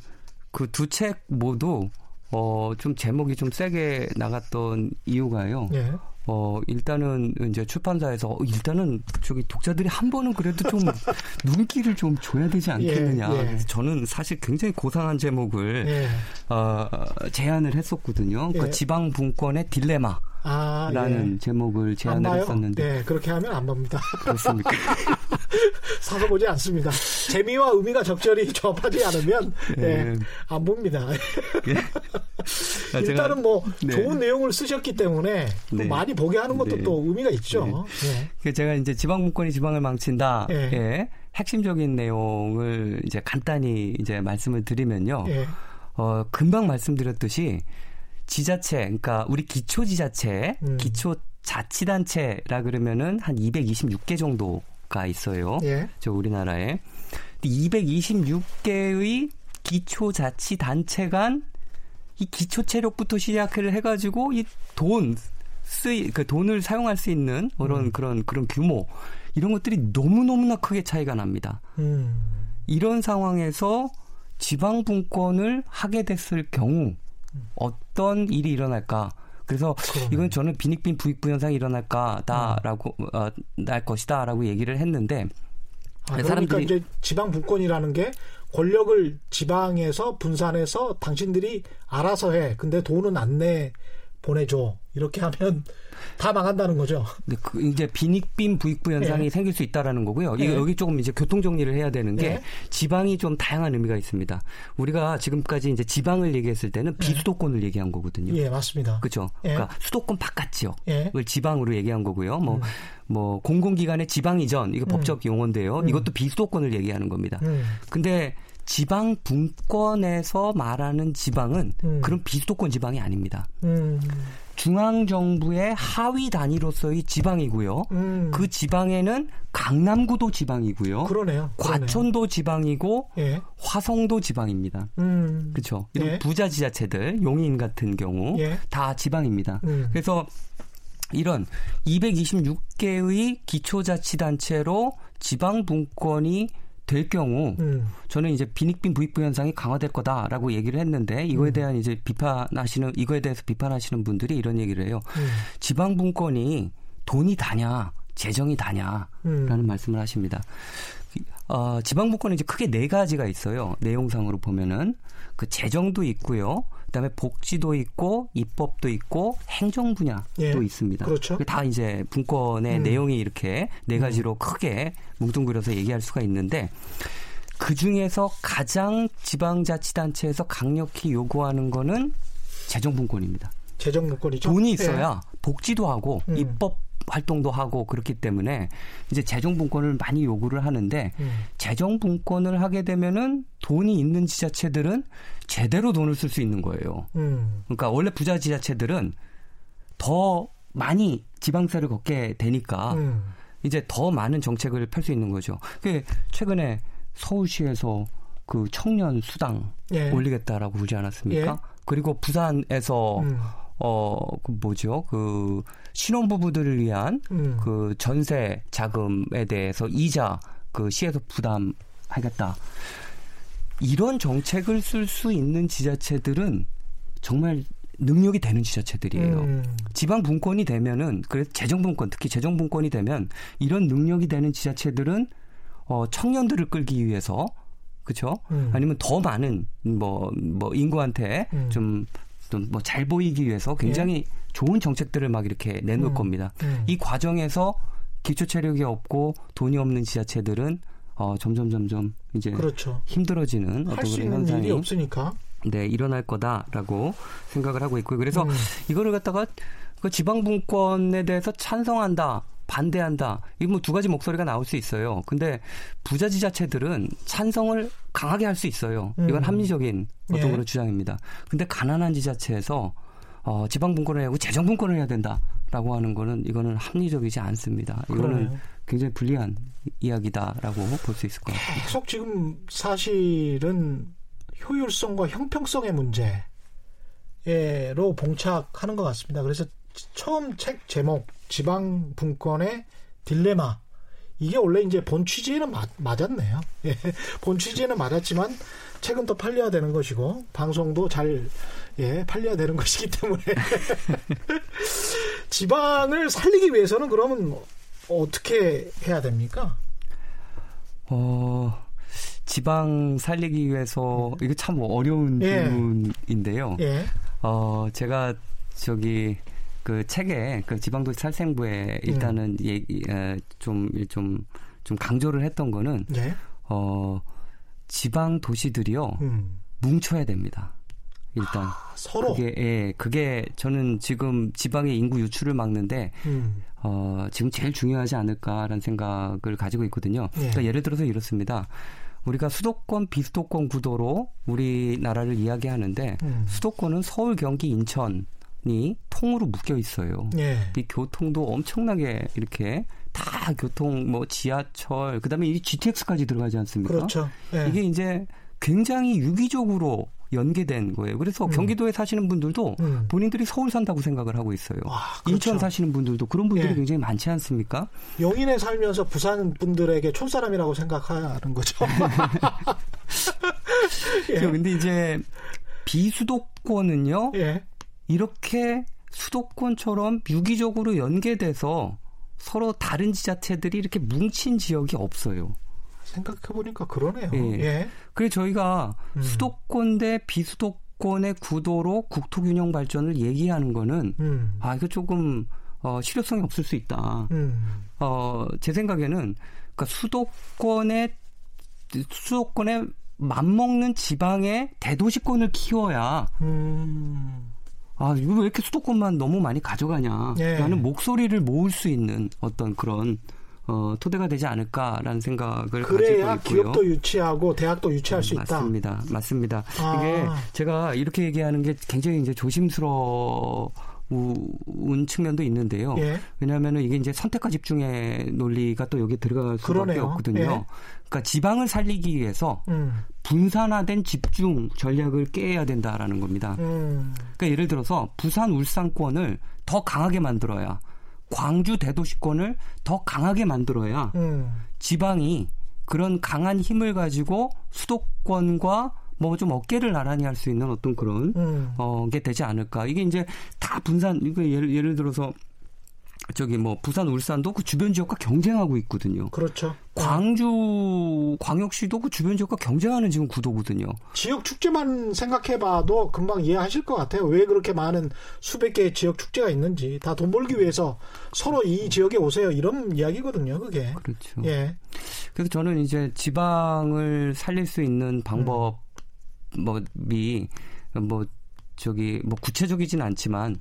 그 두 책 모두 어, 좀 제목이 좀 세게 나갔던 이유가요. 예. 어, 일단은 이제 출판사에서 어, 일단은 저기 독자들이 한 번은 그래도 좀 눈길을 좀 줘야 되지 예, 않겠느냐. 예, 예. 저는 사실 굉장히 고상한 제목을 예. 어, 제안을 했었거든요. 그 예. 지방 분권의 딜레마. 아, 라는 예. 제목을 제안을 했었는데. 네, 그렇게 하면 안 봅니다. 그렇습니까? 사서 보지 않습니다. 재미와 의미가 적절히 조합하지 않으면 네. 네, 안 봅니다. 네. 일단은 뭐 네. 좋은 내용을 쓰셨기 때문에 네. 많이 보게 하는 것도 네. 또 의미가 있죠. 네. 제가 이제 지방분권이 지방을 망친다. 예. 핵심적인 내용을 이제 간단히 이제 말씀을 드리면요. 어, 금방 말씀드렸듯이 지자체, 그러니까 우리 기초 지자체, 음. 기초 자치단체라 그러면은 한 226개 정도 가 있어요. 예. 저 우리나라에. 226개의 기초자치단체 간 이 기초체력부터 시작을 해가지고 이돈 쓰이 그 돈을 사용할 수 있는 그런 음. 그런 그런 규모 이런 것들이 너무 너무나 크게 차이가 납니다. 음. 이런 상황에서 지방 분권을 하게 됐을 경우 어떤 일이 일어날까? 그래서 그러네. 이건 저는 빈익빈 부익부 현상이 일어날까다라고 음. 어, 날 것이다라고 얘기를 했는데 아, 그러니까 사람들이 이제 지방 분권이라는 게 권력을 지방에서 분산해서 당신들이 알아서 해. 근데 돈은 안 내 보내줘. 이렇게 하면 다 망한다는 거죠. 네, 그 이제 빈익빈 부익부 현상이 네. 생길 수 있다라는 거고요. 네. 여기 조금 이제 교통 정리를 해야 되는 게 네. 지방이 좀 다양한 의미가 있습니다. 우리가 지금까지 이제 지방을 얘기했을 때는 네. 비수도권을 얘기한 거거든요. 예, 맞습니다. 그렇죠. 그러니까 수도권 바깥 지역을 지방으로 얘기한 거고요. 뭐 음. 뭐 공공기관의 지방 이전 이거 음. 법적 용어인데요. 음. 이것도 비수도권을 얘기하는 겁니다. 음. 근데 지방 분권에서 말하는 지방은 음. 그런 비수도권 지방이 아닙니다. 음. 중앙 정부의 하위 단위로서의 지방이고요. 음. 그 지방에는 강남구도 지방이고요. 그러네요. 과천도 지방이고 예. 화성도 지방입니다. 음. 그렇죠. 이런 예. 부자 지자체들 용인 같은 경우 예. 다 지방입니다. 음. 그래서 이런 226개의 기초자치단체로 지방 분권이 될 경우 음. 저는 이제 빈익빈 부익부 현상이 강화될 거다라고 얘기를 했는데 이거에 음. 대한 이제 비판하시는 이거에 대해서 비판하시는 분들이 이런 얘기를 해요. 음. 지방 분권이 돈이 다냐 재정이 다냐라는 음. 말씀을 하십니다. 어, 지방 분권은 이제 크게 네 가지가 있어요. 내용상으로 보면은 그 재정도 있고요. 그다음에 복지도 있고 입법도 있고 행정 분야도 예, 있습니다. 그렇죠. 다 이제 분권의 음. 내용이 이렇게 네 음. 가지로 음. 크게 뭉뚱그려서 얘기할 수가 있는데 그 중에서 가장 지방자치단체에서 강력히 요구하는 거는 재정 분권입니다. 재정 분권이죠. 돈이 있어야 예. 복지도 하고 음. 입법 활동도 하고 그렇기 때문에 이제 재정 분권을 많이 요구를 하는데 음. 재정 분권을 하게 되면은 돈이 있는 지자체들은 제대로 돈을 쓸 수 있는 거예요. 음. 그러니까 원래 부자 지자체들은 더 많이 지방세를 걷게 되니까 음. 이제 더 많은 정책을 펼 수 있는 거죠. 그 최근에 서울시에서 그 청년 수당 예. 올리겠다라고 그러지 않았습니까? 예. 그리고 부산에서 음. 어, 그 뭐죠? 그 신혼부부들을 위한 음. 그 전세 자금에 대해서 이자 그 시에서 부담하겠다. 이런 정책을 쓸 수 있는 지자체들은 정말 능력이 되는 지자체들이에요. 음. 지방 분권이 되면은 그래서 재정 분권 특히 재정 분권이 되면 이런 능력이 되는 지자체들은 어 청년들을 끌기 위해서 그렇죠? 음. 아니면 더 많은 뭐뭐 뭐 인구한테 음. 좀 뭐 잘 보이기 위해서 굉장히 예. 좋은 정책들을 막 이렇게 내놓을 음. 겁니다. 음. 이 과정에서 기초 체력이 없고 돈이 없는 지자체들은 어, 점점 점점 이제 그렇죠. 힘들어지는 어떤 그런 현상이 일이 없으니까 네 일어날 거다라고 생각을 하고 있고요. 그래서 음. 이거를 갖다가 그 지방분권에 대해서 찬성한다. 반대한다. 이뭐두 가지 목소리가 나올 수 있어요. 근데 부자 지자체들은 찬성을 강하게 할 수 있어요. 이건 음. 합리적인 어떤 예. 그런 주장입니다. 근데 가난한 지자체에서 어, 지방 분권을 하고 재정 분권을 해야 된다라고 하는 거는 이거는 합리적이지 않습니다. 이거는 그러네요. 굉장히 불리한 이야기다라고 볼 수 있을 것 같습니다. 계속 지금 사실은 효율성과 형평성의 문제로 봉착하는 것 같습니다. 그래서 처음 책 제목 지방 분권의 딜레마 이게 원래 이제 본 취지에는 맞, 맞았네요. 예, 본 취지에는 맞았지만 책은 또 팔려야 되는 것이고 방송도 잘 예, 팔려야 되는 것이기 때문에 지방을 살리기 위해서는 그러면 어떻게 해야 됩니까? 어, 지방 살리기 위해서 이거 참 어려운 예. 질문인데요. 예. 어, 제가 저기 그 책에 그 지방도시 살생부에 일단은 음. 얘기 좀좀 좀, 좀 강조를 했던 거는 예. 어 지방 도시들이요 음. 뭉쳐야 됩니다. 일단 아, 서로 그게 예 그게 저는 지금 지방의 인구 유출을 막는데 음. 어 지금 제일 중요하지 않을까라는 생각을 가지고 있거든요. 예. 그러니까 예를 들어서 이렇습니다. 우리가 수도권 비수도권 구도로 우리나라를 이야기하는데 음. 수도권은 서울, 경기, 인천 이 통으로 묶여 있어요. 예. 이 교통도 엄청나게 이렇게 다 교통 뭐 지하철 그다음에 이 GTX까지 들어가지 않습니까? 그렇죠. 예. 이게 이제 굉장히 유기적으로 연계된 거예요. 그래서 음. 경기도에 사시는 분들도 음. 본인들이 서울 산다고 생각을 하고 있어요. 아, 그렇죠. 인천 사시는 분들도 그런 분들이 예. 굉장히 많지 않습니까? 용인에 살면서 부산 분들에게 촌사람이라고 생각하는 거죠. 예. 근데 이제 비수도권은요. 예. 이렇게 수도권처럼 유기적으로 연계돼서 서로 다른 지자체들이 이렇게 뭉친 지역이 없어요. 생각해보니까 그러네요. 예. 예. 그래서 저희가 음. 수도권 대 비수도권의 구도로 국토균형 발전을 얘기하는 거는 음. 아 이거 조금 어, 실효성이 없을 수 있다. 음. 어, 제 생각에는 그러니까 수도권의 수도권에 맞먹는 지방의 대도시권을 키워야 음. 아, 이거 왜 이렇게 수도권만 너무 많이 가져가냐. 예. 라는 목소리를 모을 수 있는 어떤 그런 어, 토대가 되지 않을까라는 생각을 가지고 있고요. 기업도 유치하고 대학도 유치할 음, 수 있다. 맞습니다. 맞습니다. 아. 이게 제가 이렇게 얘기하는 게 굉장히 이제 조심스러 운 측면도 있는데요. 예. 왜냐하면 이게 이제 선택과 집중의 논리가 또 여기 들어갈 수밖에 그러네요. 없거든요. 예. 그러니까 지방을 살리기 위해서 음. 분산화된 집중 전략을 깨야 된다라는 겁니다. 음. 그러니까 예를 들어서 부산 울산권을 더 강하게 만들어야 광주 대도시권을 더 강하게 만들어야 음. 지방이 그런 강한 힘을 가지고 수도권과 뭐 좀 어깨를 나란히 할 수 있는 어떤 그런 음. 어 게 되지 않을까. 이게 이제 다 분산 이거 예를 예를 들어서 저기 뭐 부산 울산도 그 주변 지역과 경쟁하고 있거든요. 그렇죠. 광주 광역시도 그 주변 지역과 경쟁하는 지금 구도거든요. 지역 축제만 생각해봐도 금방 이해하실 것 같아요. 왜 그렇게 많은 수백 개의 지역 축제가 있는지 다 돈 벌기 위해서 서로 이 지역에 오세요 이런 이야기거든요. 그게. 그렇죠. 예. 그래서 저는 이제 지방을 살릴 수 있는 방법이 음. 뭐 저기 뭐 구체적이진 않지만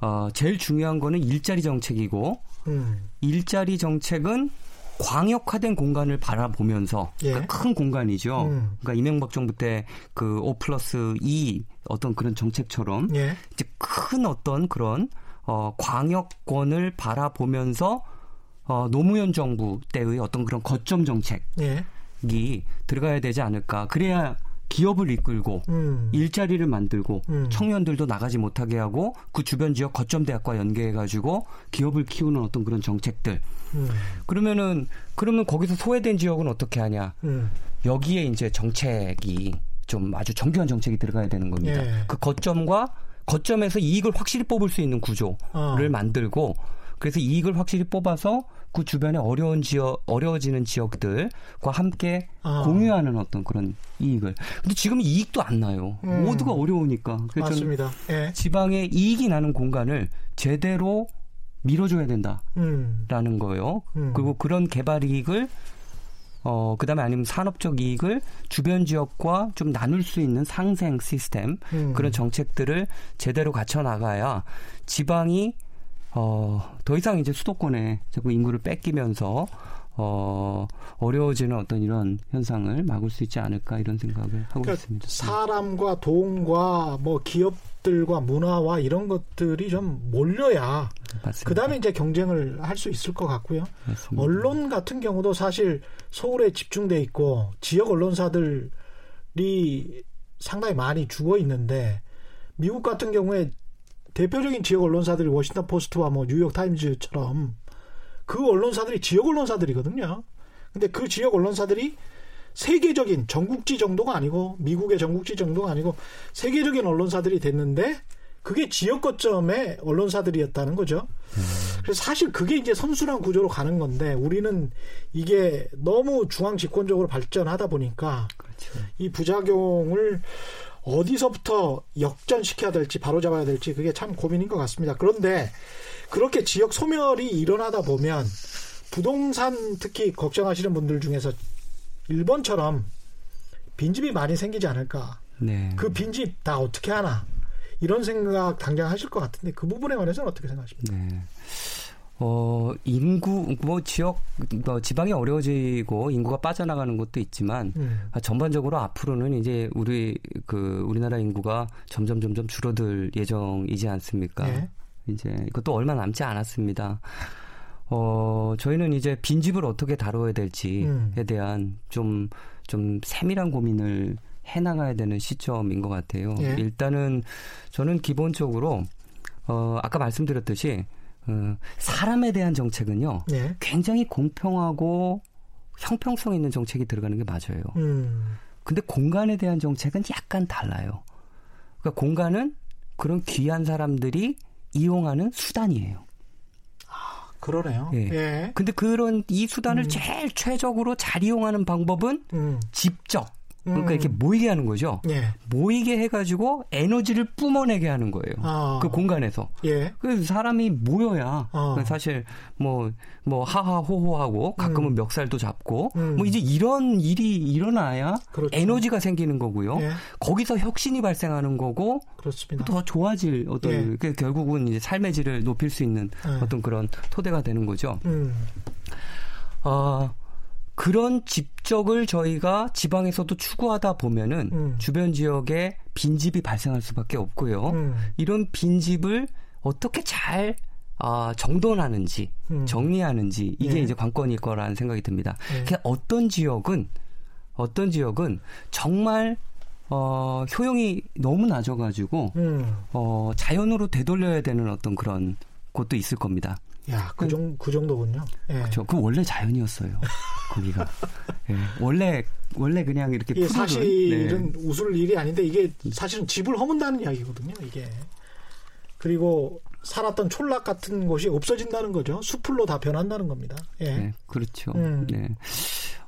어, 제일 중요한 거는 일자리 정책이고 음. 일자리 정책은 광역화된 공간을 바라보면서 예. 그러니까 큰 공간이죠. 음. 그러니까 이명박 정부 때 그 5 플러스 2 어떤 그런 정책처럼 예. 이제 큰 어떤 그런 어, 광역권을 바라보면서 어, 노무현 정부 때의 어떤 그런 거점 정책이 예. 들어가야 되지 않을까. 그래야 기업을 이끌고 음. 일자리를 만들고 음. 청년들도 나가지 못하게 하고 그 주변 지역 거점 대학과 연계해 가지고 기업을 키우는 어떤 그런 정책들. 음. 그러면은 그러면 거기서 소외된 지역은 어떻게 하냐? 음. 여기에 이제 정책이 좀 아주 정교한 정책이 들어가야 되는 겁니다. 예. 그 거점과 거점에서 이익을 확실히 뽑을 수 있는 구조를 어. 만들고 그래서 이익을 확실히 뽑아서 그 주변에 어려운 지역, 어려워지는 지역들과 함께 아. 공유하는 어떤 그런 이익을. 근데 지금 이익도 안 나요. 음. 모두가 어려우니까. 맞습니다. 예. 지방에 이익이 나는 공간을 제대로 밀어줘야 된다라는 음. 거예요. 음. 그리고 그런 개발 이익을 어, 그 다음에 아니면 산업적 이익을 주변 지역과 좀 나눌 수 있는 상생 시스템, 음. 그런 정책들을 제대로 갖춰 나가야 지방이 어, 더 이상 이제 수도권에 자꾸 인구를 뺏기면서 어, 어려워지는 어떤 이런 현상을 막을 수 있지 않을까 이런 생각을 하고 그러니까 있습니다. 사람과 돈과 뭐 기업들과 문화와 이런 것들이 좀 몰려야 그 다음에 이제 경쟁을 할 수 있을 것 같고요. 맞습니다. 언론 같은 경우도 사실 서울에 집중돼 있고 지역 언론사들이 상당히 많이 죽어 있는데 미국 같은 경우에 대표적인 지역 언론사들이 워싱턴 포스트와 뭐 뉴욕 타임즈처럼 그 언론사들이 지역 언론사들이거든요. 근데 그 지역 언론사들이 세계적인 전국지 정도가 아니고 미국의 전국지 정도가 아니고 세계적인 언론사들이 됐는데 그게 지역 거점의 언론사들이었다는 거죠. 그래서 사실 그게 이제 선순환 구조로 가는 건데 우리는 이게 너무 중앙 집권적으로 발전하다 보니까 그렇죠. 이 부작용을 어디서부터 역전시켜야 될지 바로잡아야 될지 그게 참 고민인 것 같습니다. 그런데 그렇게 지역 소멸이 일어나다 보면 부동산 특히 걱정하시는 분들 중에서 일본처럼 빈집이 많이 생기지 않을까. 네. 그 빈집 다 어떻게 하나. 이런 생각 당장 하실 것 같은데 그 부분에 관해서는 어떻게 생각하십니까? 네. 어, 인구, 뭐, 지역, 뭐, 지방이 어려워지고 인구가 빠져나가는 것도 있지만, 음. 전반적으로 앞으로는 이제 우리, 그, 우리나라 인구가 점점 점점 줄어들 예정이지 않습니까? 네. 이제 이것도 얼마 남지 않았습니다. 어, 저희는 이제 빈집을 어떻게 다뤄야 될지에 음. 대한 좀, 좀 세밀한 고민을 해나가야 되는 시점인 것 같아요. 예. 일단은 저는 기본적으로, 어, 아까 말씀드렸듯이, 어, 사람에 대한 정책은요, 예. 굉장히 공평하고 형평성 있는 정책이 들어가는 게 맞아요. 음. 근데 공간에 대한 정책은 약간 달라요. 그러니까 공간은 그런 귀한 사람들이 이용하는 수단이에요. 아, 그러네요. 예. 예. 근데 그런 이 수단을 음. 제일 최적으로 잘 이용하는 방법은 음. 직접 그러니까 음. 이렇게 모이게 하는 거죠. 예. 모이게 해가지고 에너지를 뿜어내게 하는 거예요. 아. 그 공간에서. 예. 그래서 사람이 모여야 아. 사실 뭐뭐 뭐 하하호호하고 가끔은 음. 멱살도 잡고 음. 뭐 이제 이런 일이 일어나야 그렇죠. 에너지가 생기는 거고요. 예. 거기서 혁신이 발생하는 거고 그렇습니다. 더 좋아질 어떤 예. 그 결국은 이제 삶의 질을 높일 수 있는 예. 어떤 그런 토대가 되는 거죠. 음. 어, 그런 집적을 저희가 지방에서도 추구하다 보면은 음. 주변 지역에 빈집이 발생할 수밖에 없고요. 음. 이런 빈집을 어떻게 잘 아, 정돈하는지, 음. 정리하는지 이게 예. 이제 관건일 거라는 생각이 듭니다. 예. 어떤 지역은 어떤 지역은 정말 어, 효용이 너무 낮아가지고 음. 어, 자연으로 되돌려야 되는 어떤 그런 곳도 있을 겁니다. 야, 그, 정, 그 정도군요. 예. 그렇죠. 그 원래 자연이었어요. 거기가. 예. 원래 원래 그냥 이렇게 예, 사실은 네. 웃을 일이 아닌데 이게 사실은 집을 허문다는 이야기거든요. 이게 그리고 살았던 촌락 같은 곳이 없어진다는 거죠. 수풀로 다 변한다는 겁니다. 예. 네, 그렇죠. 음. 네.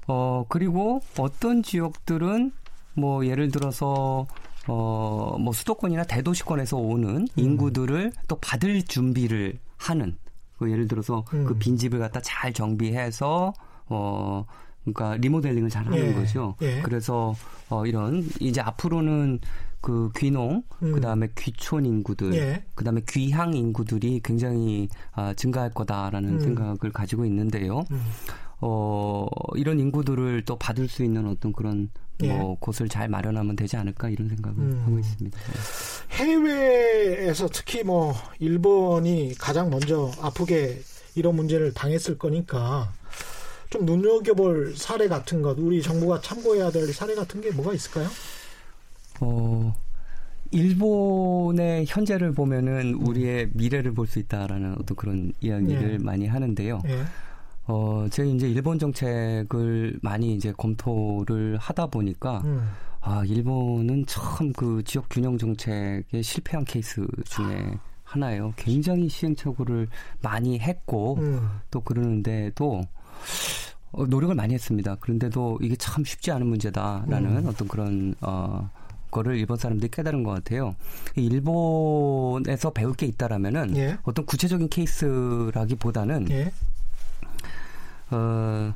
어 그리고 어떤 지역들은 뭐 예를 들어서 어, 뭐 수도권이나 대도시권에서 오는 음. 인구들을 또 받을 준비를 하는 그 예를 들어서 그 음. 그 빈집을 갖다 잘 정비해서 어 그러니까 리모델링을 잘 하는 예. 거죠. 예. 그래서 어 이런 이제 앞으로는 그 귀농, 음. 그다음에 귀촌 인구들, 예. 그다음에 귀향 인구들이 굉장히 아, 증가할 거다라는 음. 생각을 가지고 있는데요. 음. 어 이런 인구들을 또 받을 수 있는 어떤 그런 예. 뭐 곳을 잘 마련하면 되지 않을까 이런 생각을 음. 하고 있습니다. 네. 해외에서 특히 뭐 일본이 가장 먼저 아프게 이런 문제를 당했을 거니까 좀 눈여겨볼 사례 같은 것 우리 정부가 참고해야 될 사례 같은 게 뭐가 있을까요? 어 일본의 현재를 보면은 우리의 미래를 볼 수 있다라는 어떤 그런 이야기를 예. 많이 하는데요. 예. 어, 제가 이제 일본 정책을 많이 이제 검토를 하다 보니까, 음. 아, 일본은 참 그 지역 균형 정책에 실패한 케이스 중에 하나예요. 굉장히 시행착오를 많이 했고, 음. 또 그러는데도, 어, 노력을 많이 했습니다. 그런데도 이게 참 쉽지 않은 문제다라는 음. 어떤 그런, 어, 거를 일본 사람들이 깨달은 것 같아요. 일본에서 배울 게 있다라면은 예. 어떤 구체적인 케이스라기보다는 예. 어,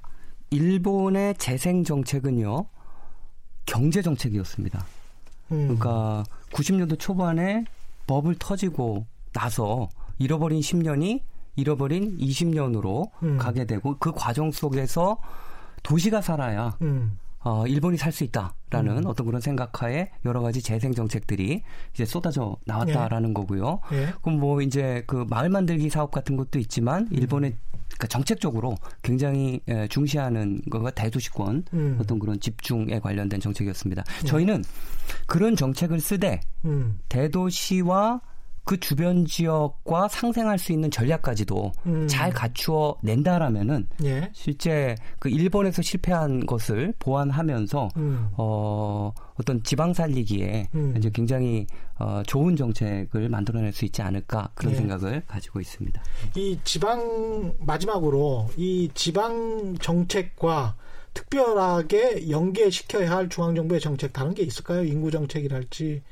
일본의 재생 정책은요, 경제 정책이었습니다. 음. 그러니까 90년도 초반에 법을 터지고 나서 잃어버린 10년이 잃어버린 20년으로 음. 가게 되고 그 과정 속에서 도시가 살아야 음. 어, 일본이 살 수 있다라는 음. 어떤 그런 생각하에 여러 가지 재생 정책들이 이제 쏟아져 나왔다라는 예. 거고요. 예. 그럼 뭐 이제 그 마을 만들기 사업 같은 것도 있지만 일본의 음. 그러니까 정책적으로 굉장히 예, 중시하는 거가 대도시권 음. 어떤 그런 집중에 관련된 정책이었습니다. 음. 저희는 그런 정책을 쓰되 음. 대도시와 그 주변 지역과 상생할 수 있는 전략까지도 음. 잘 갖추어 낸다라면은 예. 실제 그 일본에서 실패한 것을 보완하면서 음. 어 어떤 지방 살리기에 음. 이제 굉장히 어 좋은 정책을 만들어낼 수 있지 않을까 그런 예. 생각을 가지고 있습니다. 이 지방 마지막으로 이 지방 정책과 특별하게 연계시켜야 할 중앙정부의 정책 다른 게 있을까요? 인구 정책이랄지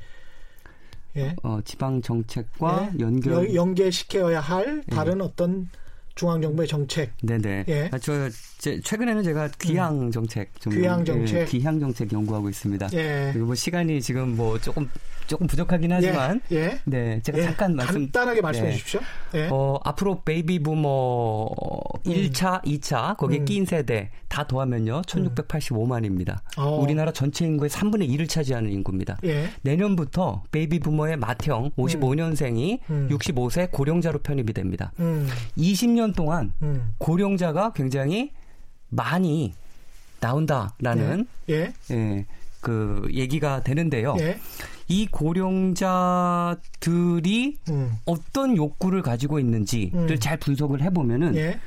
예. 어, 지방 정책과 예. 연결 연계시켜야 할 예. 다른 예. 어떤 중앙 정부의 정책. 네네. 예. 아, 저 제, 최근에는 제가 귀향 음. 정책 좀 귀향 정책, 예, 귀향 정책 연구하고 있습니다. 예. 그리고 뭐 시간이 지금 뭐 조금 조금 부족하긴 하지만 예. 예. 네 제가 예. 잠깐 말씀 간단하게 말씀해 네. 주십시오. 예. 어, 앞으로 베이비 부머 음. 1차, 2차 거기에 음. 끼인 세대 다 더하면요 1685만입니다. 음. 어. 우리나라 전체 인구의 3분의 1을 차지하는 인구입니다. 예. 내년부터 베이비 부머의 맏형 55년생이 음. 65세 음. 고령자로 편입이 됩니다. 20년 동안 고령자가 굉장히 많이 나온다라는 예. 예. 예. 그 얘기가 되는데요. 예. 이 고령자들이 음. 어떤 욕구를 가지고 있는지를 음. 잘 분석을 해보면은 예.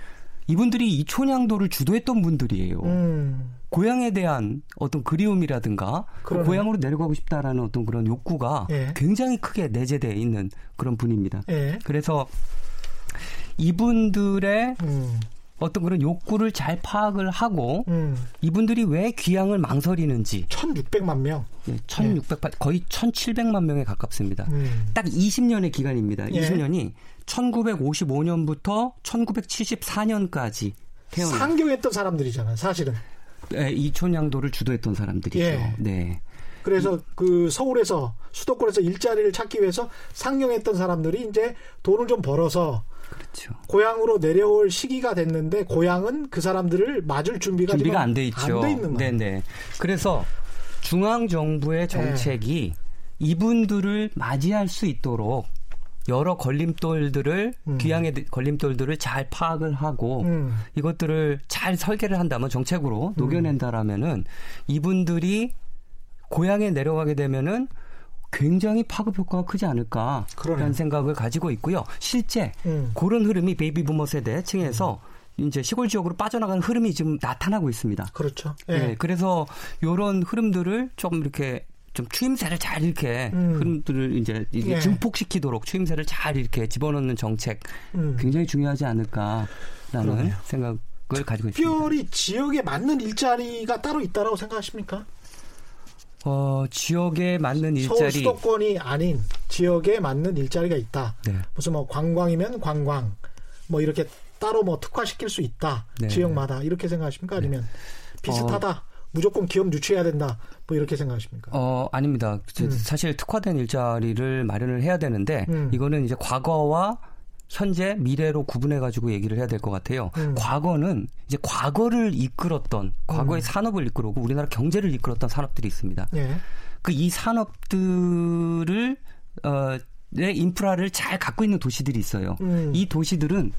이분들이 이 촌양도를 주도했던 분들이에요. 음. 고향에 대한 어떤 그리움이라든가 그 고향으로 내려가고 싶다라는 어떤 그런 욕구가 예. 굉장히 크게 내재되어 있는 그런 분입니다. 예. 그래서 이분들의 음. 어떤 그런 욕구를 잘 파악을 하고 음. 이분들이 왜 귀향을 망설이는지 1,600만 명. 네, 1,600 네. 거의 1,700만 명에 가깝습니다. 음. 딱 20년의 기간입니다. 예. 20년이 1955년부터 1974년까지 태어난 상경했던 사람들이잖아요, 사실은. 네, 이촌양도를 주도했던 사람들이죠. 예. 네. 그래서 그 서울에서 수도권에서 일자리를 찾기 위해서 상경했던 사람들이 이제 돈을 좀 벌어서 그렇죠. 고향으로 내려올 시기가 됐는데 고향은 그 사람들을 맞을 준비가 준비가 안 돼 있죠. 안 돼 있는 거예요. 네네. 그래서 중앙 정부의 네. 정책이 네. 이분들을 맞이할 수 있도록 여러 걸림돌들을 음. 귀향의 걸림돌들을 잘 파악을 하고 음. 이것들을 잘 설계를 한다면 정책으로 음. 녹여낸다라면은 이분들이 고향에 내려가게 되면은 굉장히 파급 효과가 크지 않을까라는 그러네. 생각을 가지고 있고요. 실제 음. 그런 흐름이 베이비 부머 세대층에서 음. 이제 시골 지역으로 빠져나가는 흐름이 지금 나타나고 있습니다. 그렇죠. 예. 네, 그래서 이런 흐름들을 좀 이렇게 좀 추임새를 잘 이렇게 음. 흐름들을 이제 예. 증폭시키도록 추임새를 잘 이렇게 집어넣는 정책 음. 굉장히 중요하지 않을까라는 그러네요. 생각을 가지고 있습니다. 특별히 지역에 맞는 일자리가 따로 있다라고 생각하십니까? 어, 지역에 맞는 일자리. 서울 수도권이 아닌 지역에 맞는 일자리가 있다. 네. 무슨 뭐 관광이면 관광, 뭐 이렇게 따로 뭐 특화시킬 수 있다. 네. 지역마다 이렇게 생각하십니까? 아니면 네. 비슷하다. 어, 무조건 기업 유치해야 된다. 뭐 이렇게 생각하십니까? 어, 아닙니다. 음. 사실 특화된 일자리를 마련을 해야 되는데 음. 이거는 이제 과거와 현재 미래로 구분해 가지고 얘기를 해야 될 것 같아요. 음. 과거는 이제 과거를 이끌었던 과거의 음. 산업을 이끌고 우리나라 경제를 이끌었던 산업들이 있습니다. 예. 그이 산업들을 어, 의 인프라를 잘 갖고 있는 도시들이 있어요. 음. 이 도시들은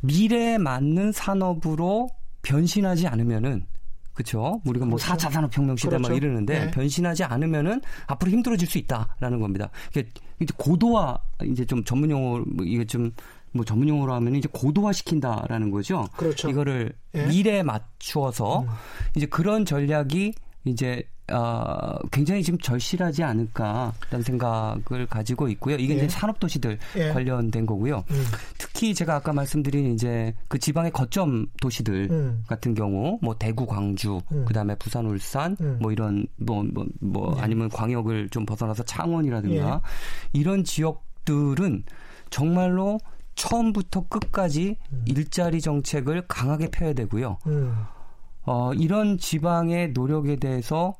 미래에 맞는 산업으로 변신하지 않으면은 그렇죠. 우리가 뭐 그렇죠. 4차 산업혁명 시대 그렇죠. 막 이러는데 네. 변신하지 않으면은 앞으로 힘들어질 수 있다라는 겁니다. 이게 고도화 이제 좀 전문 용어 뭐 이게 좀 뭐 전문 용어로 하면 이제 고도화 시킨다라는 거죠. 그렇죠. 이거를 예. 미래에 맞추어서 음. 이제 그런 전략이 이제 어, 굉장히 지금 절실하지 않을까라는 생각을 가지고 있고요. 이게 예. 이제 산업 도시들 예. 관련된 거고요. 음. 특히 제가 아까 말씀드린 이제 그 지방의 거점 도시들 음. 같은 경우 뭐 대구, 광주, 음. 그다음에 부산, 울산 음. 뭐 이런 뭐뭐 뭐, 뭐 예. 아니면 광역을 좀 벗어나서 창원이라든가 예. 이런 지역들은 정말로 처음부터 끝까지 음. 일자리 정책을 강하게 펴야 되고요. 음. 어, 이런 지방의 노력에 대해서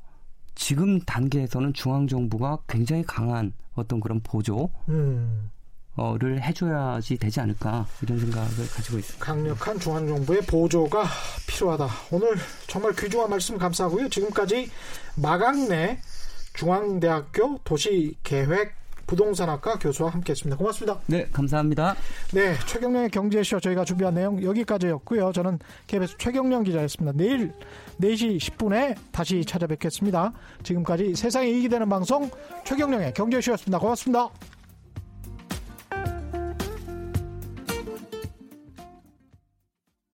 지금 단계에서는 중앙 정부가 굉장히 강한 어떤 그런 보조 음. 를 해줘야지 되지 않을까 이런 생각을 가지고 있습니다. 강력한 중앙 정부의 보조가 필요하다. 오늘 정말 귀중한 말씀 감사하고요. 지금까지 마강래 중앙대학교 도시계획 부동산학과 교수와 함께했습니다. 고맙습니다. 네, 감사합니다. 네, 최경령의 경제쇼 저희가 준비한 내용 여기까지였고요. 저는 KBS 최경령 기자였습니다. 내일 4시 10분에 다시 찾아뵙겠습니다. 지금까지 세상에 이익이 되는 방송 최경령의 경제쇼였습니다. 고맙습니다.